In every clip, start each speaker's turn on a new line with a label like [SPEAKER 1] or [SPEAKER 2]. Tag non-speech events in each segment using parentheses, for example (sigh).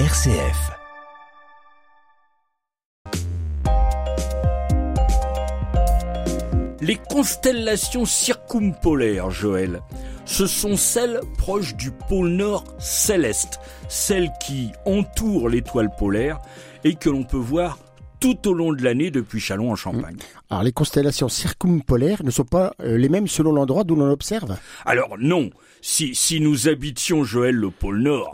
[SPEAKER 1] RCF.
[SPEAKER 2] Les constellations circumpolaires, Joël, ce sont celles proches du pôle nord céleste, celles qui entourent l'étoile polaire et que l'on peut voir tout au long de l'année depuis Chalon en Champagne.
[SPEAKER 3] Alors les constellations circumpolaires ne sont pas euh, les mêmes selon l'endroit d'où l'on observe?
[SPEAKER 2] Alors non, si, si nous habitions, Joël, le pôle nord,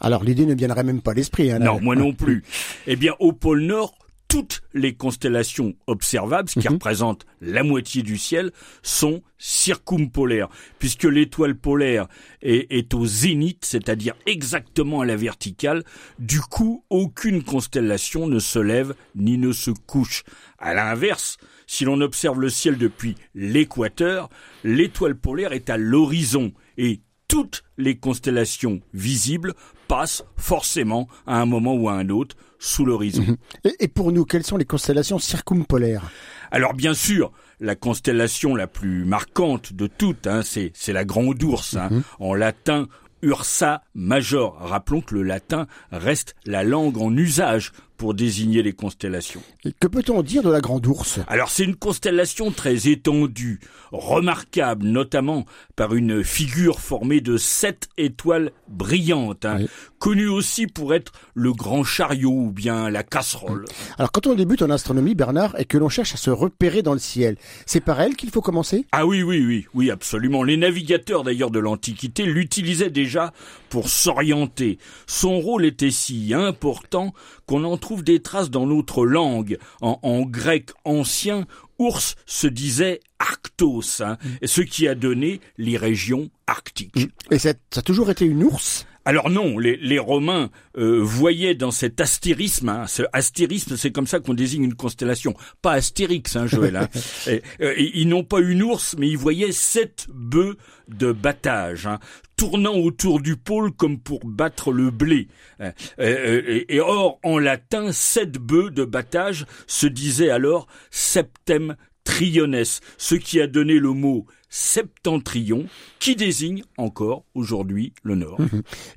[SPEAKER 3] Alors l'idée ne viendrait même pas à l'esprit. Hein,
[SPEAKER 2] non, moi non (laughs) plus, eh bien au pôle nord, toutes les constellations observables, ce qui représente la moitié du ciel, sont circumpolaires, puisque l'étoile polaire est, est au zénith, c'est-à-dire exactement à la verticale. Du coup, aucune constellation ne se lève ni ne se couche. À l'inverse, si l'on observe le ciel depuis l'équateur, l'étoile polaire est à l'horizon et toutes les constellations visibles passent forcément à un moment ou à un autre sous l'horizon.
[SPEAKER 3] Et, et pour nous, quelles sont les constellations circumpolaires?
[SPEAKER 2] Alors bien sûr, la constellation la plus marquante de toutes, hein, c'est, c'est la Grande Ourse, hein, en latin Ursa Major. Rappelons que le latin reste la langue en usage pour désigner les constellations.
[SPEAKER 3] Et Que peut-on dire de la Grande Ourse?
[SPEAKER 2] Alors c'est une constellation très étendue, remarquable notamment par une figure formée de sept étoiles brillantes, hein,
[SPEAKER 3] Oui.
[SPEAKER 2] connue aussi pour être le grand chariot ou bien la casserole.
[SPEAKER 3] Alors quand on débute en astronomie, Bernard, et que l'on cherche à se repérer dans le ciel, c'est par elle qu'il faut commencer?
[SPEAKER 2] Ah oui, oui, oui, oui, absolument. Les navigateurs d'ailleurs de l'Antiquité l'utilisaient déjà pour s'orienter. Son rôle était si important qu'on en trouve des traces dans notre langue. En, en grec ancien, ours se disait arctos, hein, ce qui a donné les régions arctiques.
[SPEAKER 3] Et ça, ça a toujours été une ours?
[SPEAKER 2] Alors non, les, les Romains euh, voyaient dans cet astérisme, hein, ce astérisme, c'est comme ça qu'on désigne une constellation, pas Astérix, hein, Joël. Hein. (laughs) Et, euh, ils n'ont pas une ours, mais ils voyaient sept bœufs de battage, hein, tournant autour du pôle comme pour battre le blé. Euh, et, et or, en latin, sept bœufs de battage se disait alors septem triones, ce qui a donné le mot septentrion, qui désigne encore aujourd'hui le Nord.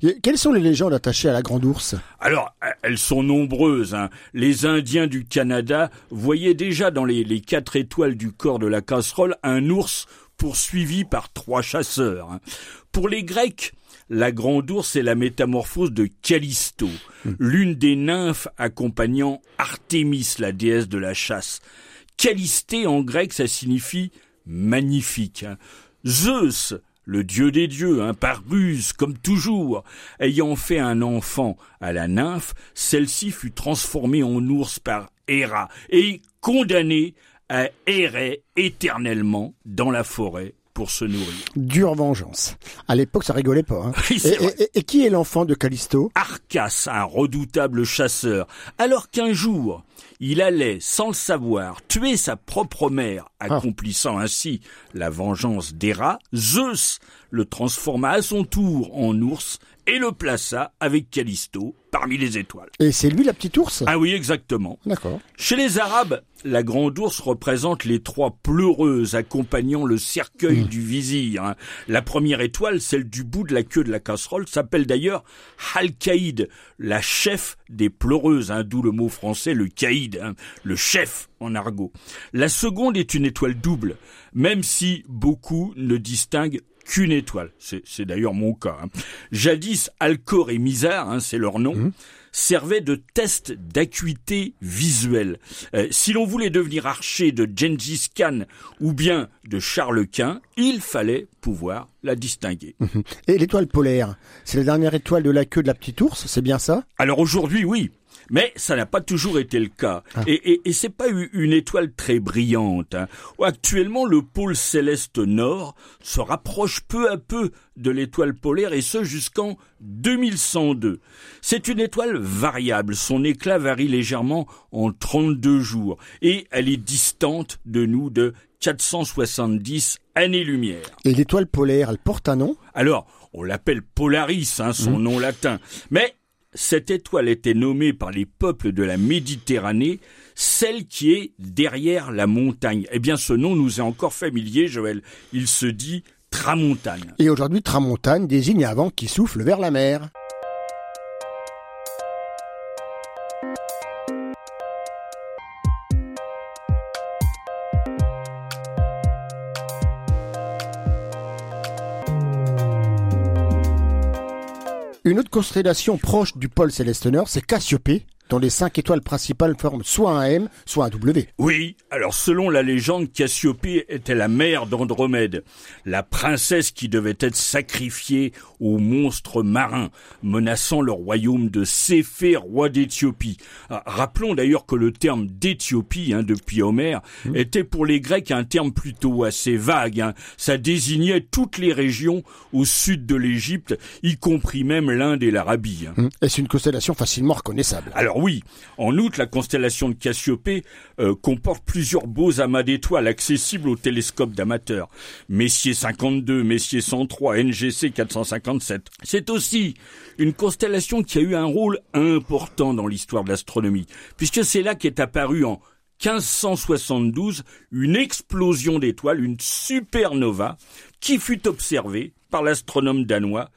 [SPEAKER 3] Et Quelles sont les légendes attachées à la Grande Ourse?
[SPEAKER 2] Alors, elles sont nombreuses. hein. Les Indiens du Canada voyaient déjà dans les, les quatre étoiles du corps de la casserole un ours poursuivi par trois chasseurs. hein. Pour les Grecs, la grande ours est la métamorphose de Callisto, l'une des nymphes accompagnant Artémis, la déesse de la chasse. Callisté en grec, ça signifie magnifique. hein. Zeus, le dieu des dieux, hein, par ruse, comme toujours, ayant fait un enfant à la nymphe, celle-ci fut transformée en ours par Héra et condamnée à errer éternellement dans la forêt pour se nourrir.
[SPEAKER 3] Dure vengeance. À l'époque, ça rigolait pas. Hein. (laughs)
[SPEAKER 2] Oui,
[SPEAKER 3] et, qui est l'enfant de Callisto?
[SPEAKER 2] Arcas, un redoutable chasseur, alors qu'un jour, il allait, sans le savoir, tuer sa propre mère, accomplissant ainsi la vengeance d'Héra, Zeus le transforma à son tour en ours et le plaça avec Callisto parmi les étoiles.
[SPEAKER 3] Et c'est lui la petite ours?
[SPEAKER 2] Ah oui, exactement.
[SPEAKER 3] D'accord.
[SPEAKER 2] Chez les Arabes, la grande ours représente les trois pleureuses accompagnant le cercueil du vizir. hein. La première étoile, celle du bout de la queue de la casserole, s'appelle d'ailleurs Al-Qaïd, la chef des pleureuses, hein, d'où le mot français le caïd, hein, le chef en argot. La seconde est une étoile double, même si beaucoup ne distinguent qu'une étoile. C'est d'ailleurs mon cas. hein. Jadis, Alcor et Mizar, hein, c'est leur nom, servaient de test d'acuité visuelle. Euh, si l'on voulait devenir archer de Gengis Khan ou bien de Charles Quint, il fallait pouvoir la distinguer.
[SPEAKER 3] Et l'étoile polaire, c'est la dernière étoile de la queue de la petite ours, c'est bien ça?
[SPEAKER 2] Alors aujourd'hui, oui. Mais ça n'a pas toujours été le cas. Et, et, et c'est pas une étoile très brillante. hein. Actuellement, le pôle céleste nord se rapproche peu à peu de l'étoile polaire et ce jusqu'en 2102. C'est une étoile variable. Son éclat varie légèrement en 32 jours. Et elle est distante de nous de 470 années-lumière.
[SPEAKER 3] Et l'étoile polaire, elle porte un nom?
[SPEAKER 2] Alors, on l'appelle Polaris, hein, son nom latin. Mais cette étoile était nommée par les peuples de la Méditerranée celle qui est derrière la montagne. Eh bien, ce nom nous est encore familier, Joël. Il se dit Tramontagne.
[SPEAKER 3] Et aujourd'hui, tramontane désigne un vent qui souffle vers la mer. Une autre constellation proche du pôle céleste nord, c'est Cassiopée, dont les cinq étoiles principales forment soit un M, soit un W.
[SPEAKER 2] Oui, alors selon la légende, Cassiopée était la mère d'Andromède, la princesse qui devait être sacrifiée aux monstres marins, menaçant le royaume de Céphée, roi d'Éthiopie. Ah, rappelons d'ailleurs que le terme d'Éthiopie, hein, depuis Homère, mmh. était pour les Grecs un terme plutôt assez vague. Hein. Ça désignait toutes les régions au sud de l'Égypte, y compris même l'Inde et l'Arabie.
[SPEAKER 3] Hein. Mmh. Et c'est une constellation facilement reconnaissable?
[SPEAKER 2] Alors oui, en outre, la constellation de Cassiopée euh, comporte plusieurs beaux amas d'étoiles accessibles au télescope d'amateurs. Messier 52, Messier 103, NGC 457. C'est aussi une constellation qui a eu un rôle important dans l'histoire de l'astronomie, puisque c'est là qu'est apparue en 1572 une explosion d'étoiles, une supernova, qui fut observée par l'astronome danois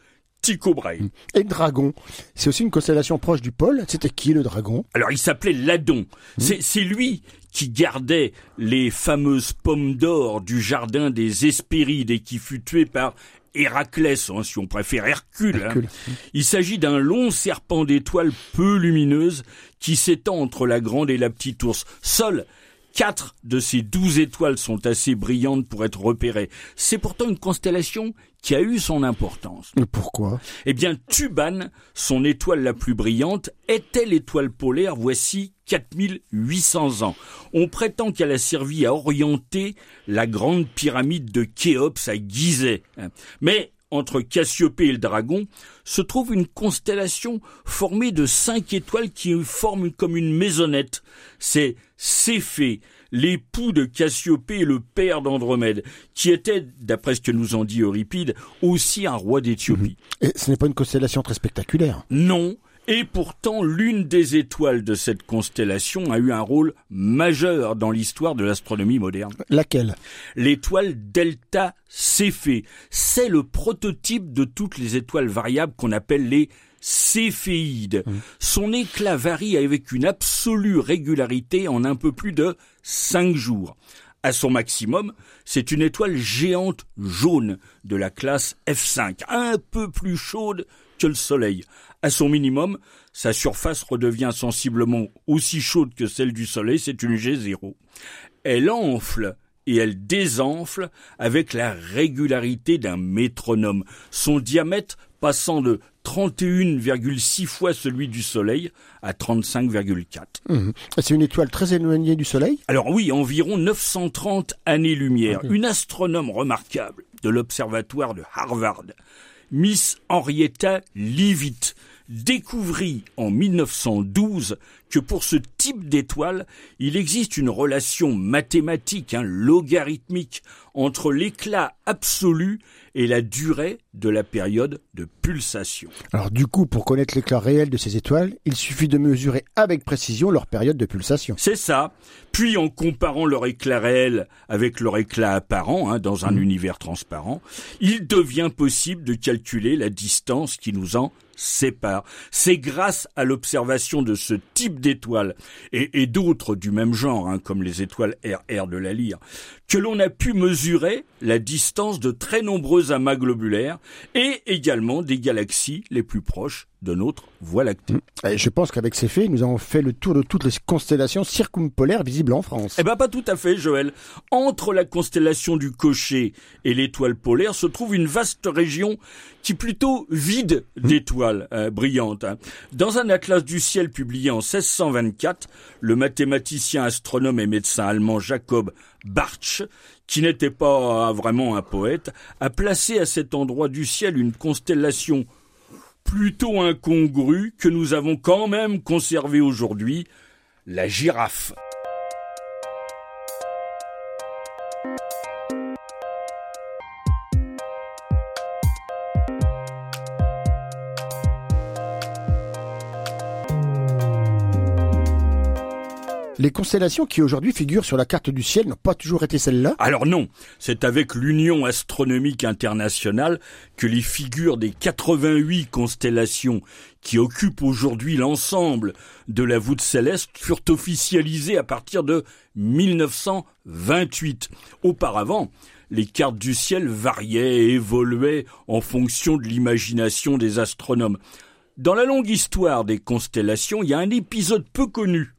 [SPEAKER 2] Tycho Brahe.
[SPEAKER 3] Et le dragon, c'est aussi une constellation proche du pôle. C'était qui le dragon?
[SPEAKER 2] Alors il s'appelait Ladon. Hmm. C'est lui qui gardait les fameuses pommes d'or du jardin des Hespérides et qui fut tué par Héraclès, hein, si on préfère Hercule. Hein. Il s'agit d'un long serpent d'étoiles peu lumineuses qui s'étend entre la grande et la petite ours. Seul Quatre de ces douze étoiles sont assez brillantes pour être repérées. C'est pourtant une constellation qui a eu son importance.
[SPEAKER 3] Et pourquoi?
[SPEAKER 2] Eh bien, Tuban, son étoile la plus brillante, était l'étoile polaire voici 4800 ans. On prétend qu'elle a servi à orienter la grande pyramide de Khéops à Gizeh. Mais entre Cassiopée et le Dragon, se trouve une constellation formée de cinq étoiles qui forment comme une maisonnette. C'est Céphée, l'époux de Cassiopée et le père d'Andromède, qui était, d'après ce que nous en dit Euripide, aussi un roi d'Éthiopie.
[SPEAKER 3] Et ce n'est pas une constellation très spectaculaire.
[SPEAKER 2] Non, et pourtant, l'une des étoiles de cette constellation a eu un rôle majeur dans l'histoire de l'astronomie moderne.
[SPEAKER 3] Laquelle?
[SPEAKER 2] L'étoile Delta Céphée. C'est le prototype de toutes les étoiles variables qu'on appelle les céphéides. Mmh. Son éclat varie avec une absolue régularité en un peu plus de cinq jours. À son maximum, c'est une étoile géante jaune de la classe F5, un peu plus chaude que le Soleil. À son minimum, sa surface redevient sensiblement aussi chaude que celle du Soleil, c'est une G0. Elle enfle et elle désenfle avec la régularité d'un métronome, son diamètre passant de 31,6 fois celui du Soleil à 35,4.
[SPEAKER 3] Mmh. C'est une étoile très éloignée du Soleil?
[SPEAKER 2] Alors oui, environ 930 années-lumière. Une astronome remarquable de l'observatoire de Harvard, Miss Henrietta Leavitt, découvrit en 1912 que pour ce type d'étoile, il existe une relation mathématique, hein, logarithmique, entre l'éclat absolu et la durée de la période de pulsation.
[SPEAKER 3] Alors du coup, pour connaître l'éclat réel de ces étoiles, il suffit de mesurer avec précision leur période de pulsation.
[SPEAKER 2] C'est ça. Puis en comparant leur éclat réel avec leur éclat apparent, hein, dans un mmh. univers transparent, il devient possible de calculer la distance qui nous en C'est grâce à l'observation de ce type d'étoiles et, d'autres du même genre, hein, comme les étoiles RR de la Lyre, que l'on a pu mesurer la distance de très nombreux amas globulaires et également des galaxies les plus proches de notre Voie lactée.
[SPEAKER 3] Mmh. je pense qu'avec ces faits, nous avons fait le tour de toutes les constellations circumpolaires visibles en France.
[SPEAKER 2] Eh ben pas tout à fait, Joël. Entre la constellation du Cocher et l'étoile polaire se trouve une vaste région qui est plutôt vide mmh. d'étoiles euh, brillantes. Hein. Dans un atlas du ciel publié en 1624, le mathématicien, astronome et médecin allemand Jacob Bartsch, qui n'était pas vraiment un poète, a placé à cet endroit du ciel une constellation plutôt incongrue que nous avons quand même conservée aujourd'hui, la girafe.
[SPEAKER 3] Les constellations qui aujourd'hui figurent sur la carte du ciel n'ont pas toujours été celles-là
[SPEAKER 2] Alors non, c'est avec l'Union astronomique internationale que les figures des 88 constellations qui occupent aujourd'hui l'ensemble de la voûte céleste furent officialisées à partir de 1928. Auparavant, les cartes du ciel variaient et évoluaient en fonction de l'imagination des astronomes. Dans la longue histoire des constellations, il y a un épisode peu connu,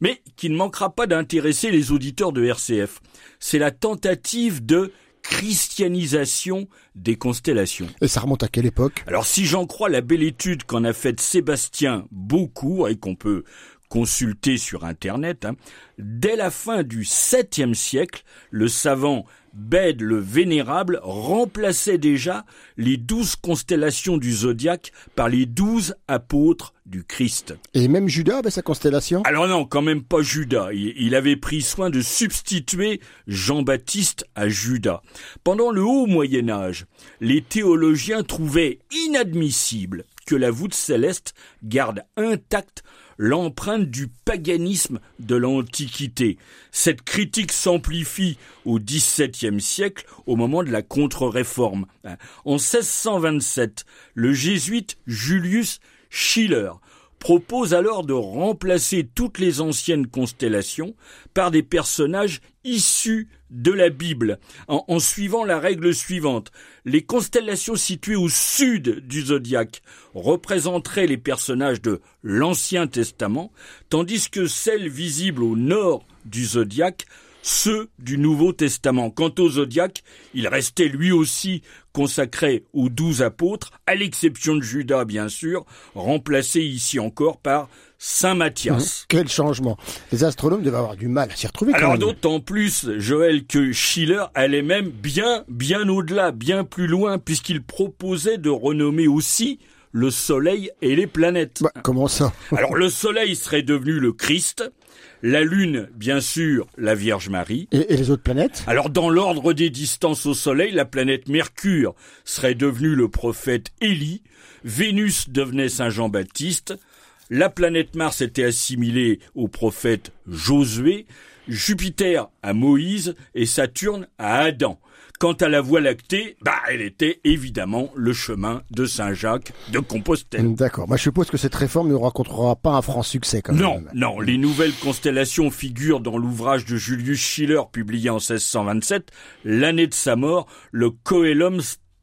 [SPEAKER 2] mais qui ne manquera pas d'intéresser les auditeurs de RCF. C'est la tentative de christianisation des constellations.
[SPEAKER 3] Et ça remonte à quelle époque?
[SPEAKER 2] Alors si j'en crois la belle étude qu'en a faite Sébastien beaucoup et qu'on peut consulter sur Internet, hein, dès la fin du 7e siècle, le savant Bède le Vénérable remplaçait déjà les douze constellations du zodiaque par les douze apôtres du Christ.
[SPEAKER 3] Et même Judas avait sa constellation?
[SPEAKER 2] Alors non, quand même pas Judas. Il avait pris soin de substituer Jean-Baptiste à Judas. Pendant le haut Moyen Âge, les théologiens trouvaient inadmissible que la voûte céleste garde intacte l'empreinte du paganisme de l'Antiquité. Cette critique s'amplifie au XVIIe siècle au moment de la contre-réforme. En 1627, le jésuite Julius Schiller propose alors de remplacer toutes les anciennes constellations par des personnages issus de la Bible, en, suivant la règle suivante. Les constellations situées au sud du zodiaque représenteraient les personnages de l'Ancien Testament, tandis que celles visibles au nord du zodiaque ceux du Nouveau Testament. Quant au zodiaque, il restait lui aussi consacré aux douze apôtres, à l'exception de Judas bien sûr, remplacé ici encore par Saint Matthias.
[SPEAKER 3] Mmh. quel changement Les astronomes devaient avoir du mal à s'y retrouver.
[SPEAKER 2] Alors d'autant plus, Joël, que Schiller allait même bien, bien au-delà, bien plus loin, puisqu'il proposait de renommer aussi le Soleil et les planètes.
[SPEAKER 3] Bah, comment ça?
[SPEAKER 2] Alors le Soleil serait devenu le Christ, la Lune, bien sûr, la Vierge Marie.
[SPEAKER 3] Et, les autres planètes?
[SPEAKER 2] Alors, dans l'ordre des distances au Soleil, la planète Mercure serait devenue le prophète Élie, Vénus devenait Saint Jean-Baptiste, la planète Mars était assimilée au prophète Josué, Jupiter à Moïse et Saturne à Adam. Quant à la Voie lactée, bah, elle était évidemment le chemin de Saint-Jacques de Compostelle.
[SPEAKER 3] D'accord. Moi, je suppose que cette réforme ne rencontrera pas un franc succès, quand
[SPEAKER 2] non, même. Non, non. Les nouvelles constellations figurent dans l'ouvrage de Julius Schiller, publié en 1627, l'année de sa mort, le Coelum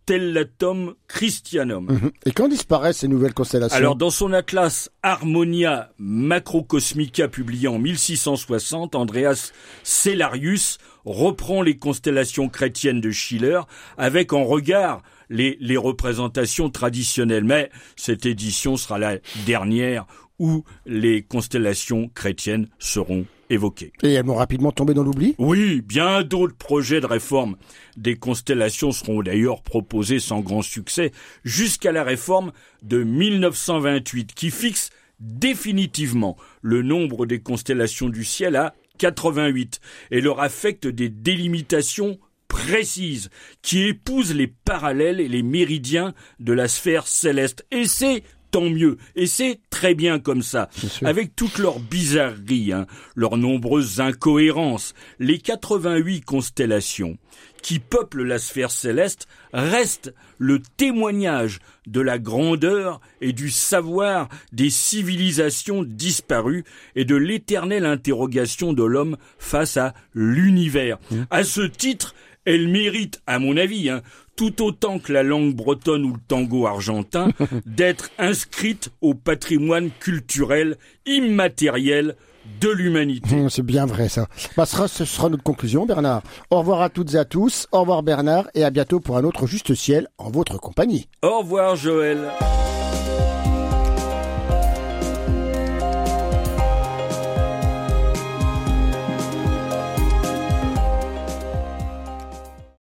[SPEAKER 2] Stellatum Christianum.
[SPEAKER 3] Mhm. Et quand disparaissent ces nouvelles constellations
[SPEAKER 2] Alors, dans son atlas Harmonia Macrocosmica, publié en 1660, Andreas Cellarius reprend les constellations chrétiennes de Schiller avec en regard les, les représentations traditionnelles. Mais cette édition sera la dernière où les constellations chrétiennes seront évoquées.
[SPEAKER 3] Et elles vont rapidement tomber dans l'oubli
[SPEAKER 2] Oui, bien d'autres projets de réforme des constellations seront d'ailleurs proposés sans grand succès jusqu'à la réforme de 1928 qui fixe définitivement le nombre des constellations du ciel à 88 et leur affecte des délimitations précises qui épousent les parallèles et les méridiens de la sphère céleste. Et c'est tant mieux. Et c'est très bien comme ça. Avec toutes leurs bizarreries, hein, leurs nombreuses incohérences, les 88 constellations qui peuplent la sphère céleste restent le témoignage de la grandeur et du savoir des civilisations disparues et de l'éternelle interrogation de l'homme face à l'univers. Mmh. À ce titre, elle mérite, à mon avis, hein, tout autant que la langue bretonne ou le tango argentin, (laughs) d'être inscrite au patrimoine culturel immatériel de l'humanité.
[SPEAKER 3] Hum, c'est bien vrai ça. Bah, ce sera notre conclusion, Bernard. Au revoir à toutes et à tous. Au revoir Bernard et à bientôt pour un autre Juste Ciel en votre compagnie.
[SPEAKER 2] Au revoir Joël.